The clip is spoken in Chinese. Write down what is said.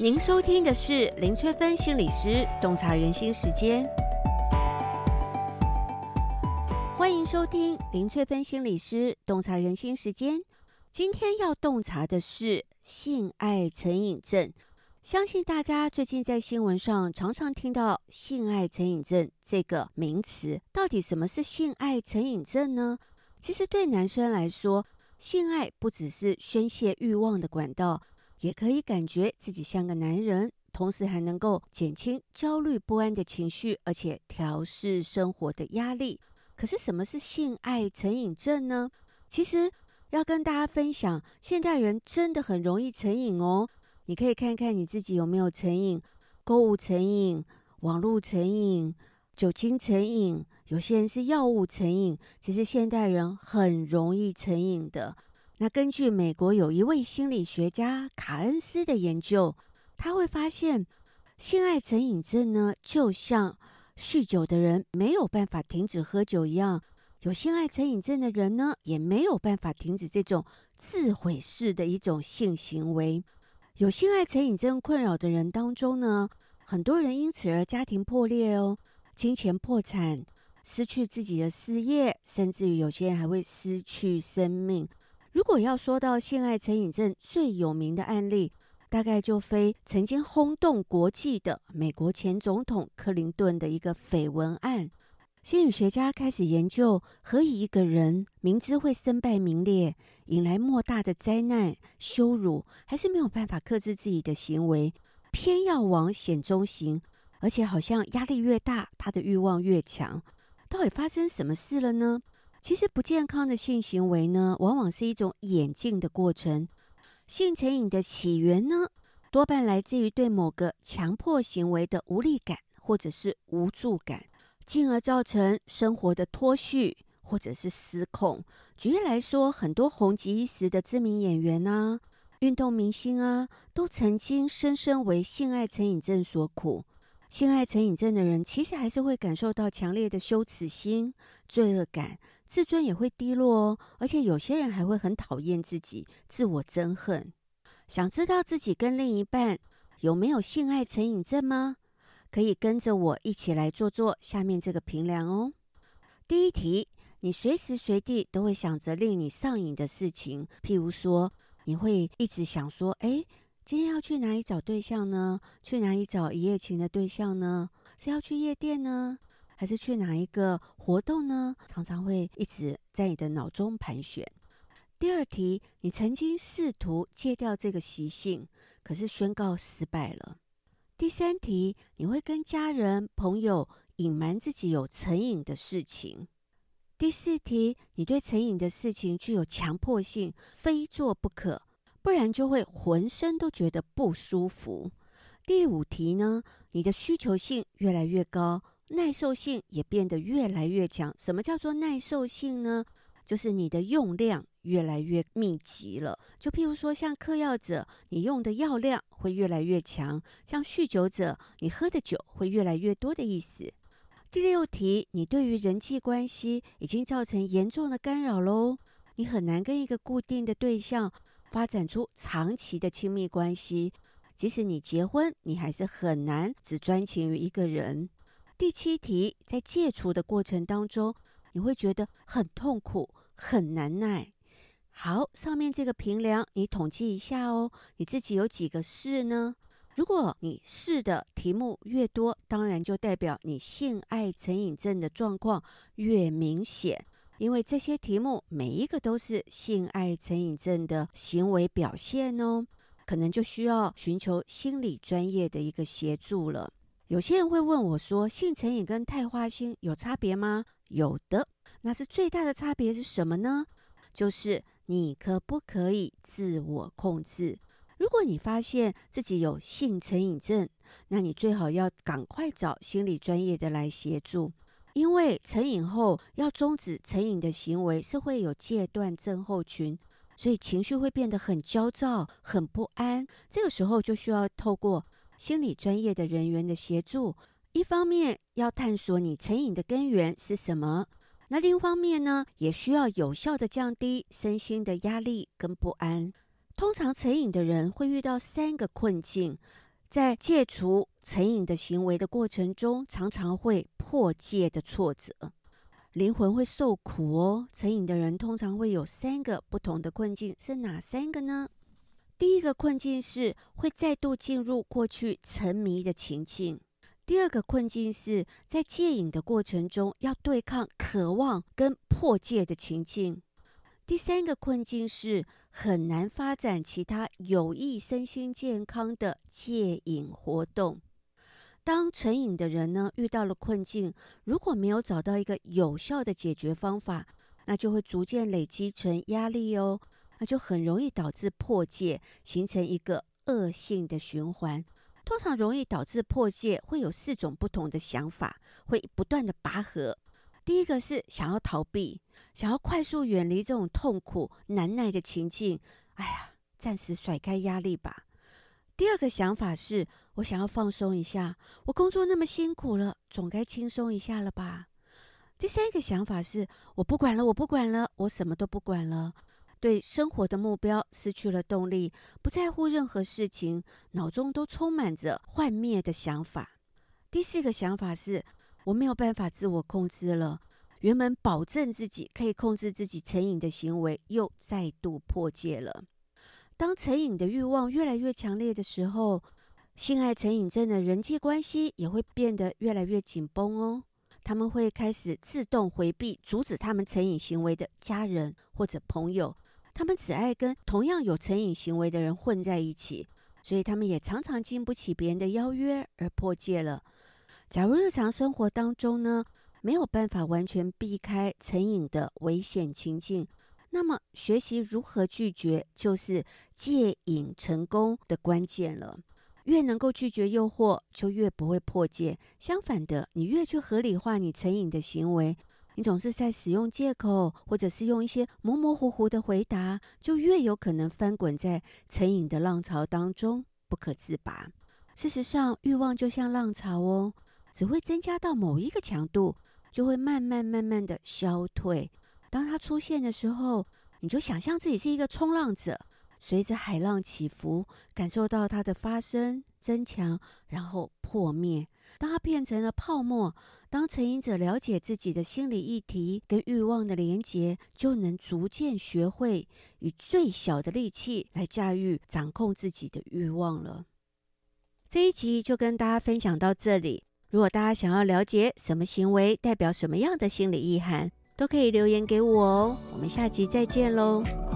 您收听的是林翠芬心理师洞察人心时间，欢迎收听林翠芬心理师洞察人心时间。今天要洞察的是性爱成瘾症。相信大家最近在新闻上常常听到性爱成瘾症这个名词。到底什么是性爱成瘾症呢？其实对男生来说，性爱不只是宣泄欲望的管道。也可以感觉自己像个男人，同时还能够减轻焦虑不安的情绪，而且调试生活的压力。可是，什么是性爱成瘾症呢？其实要跟大家分享，现代人真的很容易成瘾哦。你可以看看你自己有没有成瘾：购物成瘾、网络成瘾、酒精成瘾，有些人是药物成瘾。其实现代人很容易成瘾的。那根据美国有一位心理学家卡恩斯的研究，他会发现，性爱成瘾症呢，就像酗酒的人没有办法停止喝酒一样，有性爱成瘾症的人呢，也没有办法停止这种自毁式的一种性行为。有性爱成瘾症困扰的人当中呢，很多人因此而家庭破裂哦，金钱破产，失去自己的事业，甚至于有些人还会失去生命。如果要说到性爱成瘾症最有名的案例，大概就非曾经轰动国际的美国前总统克林顿的一个绯闻案。心理学家开始研究，何以一个人明知会身败名裂，引来莫大的灾难、羞辱，还是没有办法克制自己的行为，偏要往险中行，而且好像压力越大，他的欲望越强。到底发生什么事了呢？其实不健康的性行为呢，往往是一种演进的过程。性成瘾的起源呢，多半来自于对某个强迫行为的无力感或者是无助感，进而造成生活的脱序或者是失控。举例来说，很多红极一时的知名演员啊、运动明星啊，都曾经深深为性爱成瘾症所苦。性爱成瘾症的人，其实还是会感受到强烈的羞耻心、罪恶感。自尊也会低落哦，而且有些人还会很讨厌自己，自我憎恨。想知道自己跟另一半有没有性爱成瘾症吗？可以跟着我一起来做做下面这个评量哦。第一题，你随时随地都会想着令你上瘾的事情，譬如说，你会一直想说：哎，今天要去哪里找对象呢？去哪里找一夜情的对象呢？是要去夜店呢？还是去哪一个活动呢？常常会一直在你的脑中盘旋。第二题，你曾经试图戒掉这个习性，可是宣告失败了。第三题，你会跟家人、朋友隐瞒自己有成瘾的事情。第四题，你对成瘾的事情具有强迫性，非做不可，不然就会浑身都觉得不舒服。第五题呢，你的需求性越来越高。耐受性也变得越来越强。什么叫做耐受性呢？就是你的用量越来越密集了。就譬如说，像嗑药者，你用的药量会越来越强；像酗酒者，你喝的酒会越来越多的意思。第六题，你对于人际关系已经造成严重的干扰喽。你很难跟一个固定的对象发展出长期的亲密关系。即使你结婚，你还是很难只专情于一个人。第七题，在戒除的过程当中，你会觉得很痛苦、很难耐。好，上面这个平量你统计一下哦，你自己有几个是呢？如果你是的题目越多，当然就代表你性爱成瘾症的状况越明显，因为这些题目每一个都是性爱成瘾症的行为表现哦，可能就需要寻求心理专业的一个协助了。有些人会问我说：“性成瘾跟太花心有差别吗？”有的，那是最大的差别是什么呢？就是你可不可以自我控制。如果你发现自己有性成瘾症，那你最好要赶快找心理专业的来协助，因为成瘾后要终止成瘾的行为是会有戒断症候群，所以情绪会变得很焦躁、很不安。这个时候就需要透过。心理专业的人员的协助，一方面要探索你成瘾的根源是什么，那另一方面呢，也需要有效的降低身心的压力跟不安。通常成瘾的人会遇到三个困境，在戒除成瘾的行为的过程中，常常会破戒的挫折，灵魂会受苦哦。成瘾的人通常会有三个不同的困境，是哪三个呢？第一个困境是会再度进入过去沉迷的情境。第二个困境是在戒瘾的过程中要对抗渴望跟破戒的情境。第三个困境是很难发展其他有益身心健康的戒瘾活动。当成瘾的人呢，遇到了困境，如果没有找到一个有效的解决方法，那就会逐渐累积成压力哦，那就很容易导致破戒，形成一个恶性的循环。通常容易导致破戒，会有四种不同的想法，会不断的拔河。第一个是想要逃避，想要快速远离这种痛苦难耐的情境，哎呀，暂时甩开压力吧。第二个想法是我想要放松一下，我工作那么辛苦了，总该轻松一下了吧。第三个想法是我不管了，我不管了，我什么都不管了。对生活的目标失去了动力，不在乎任何事情，脑中都充满着幻灭的想法。第四个想法是，我没有办法自我控制了。原本保证自己可以控制自己成瘾的行为，又再度破戒了。当成瘾的欲望越来越强烈的时候，性爱成瘾症的人际关系也会变得越来越紧绷哦。他们会开始自动回避阻止他们成瘾行为的家人或者朋友。他们只爱跟同样有成瘾行为的人混在一起，所以他们也常常经不起别人的邀约而破戒了。假如日常生活当中呢，没有办法完全避开成瘾的危险情境，那么学习如何拒绝就是戒瘾成功的关键了。越能够拒绝诱惑，就越不会破戒。相反的，你越去合理化你成瘾的行为。你总是在使用借口，或者是用一些模模糊糊的回答，就越有可能翻滚在成瘾的浪潮当中，不可自拔。事实上，欲望就像浪潮哦，只会增加到某一个强度，就会慢慢慢慢的消退。当它出现的时候，你就想象自己是一个冲浪者，随着海浪起伏，感受到它的发生、增强，然后破灭。当它变成了泡沫，当成瘾者了解自己的心理议题跟欲望的连结，就能逐渐学会以最小的力气来驾驭、掌控自己的欲望了。这一集就跟大家分享到这里。如果大家想要了解什么行为代表什么样的心理意涵，都可以留言给我哦。我们下集再见喽。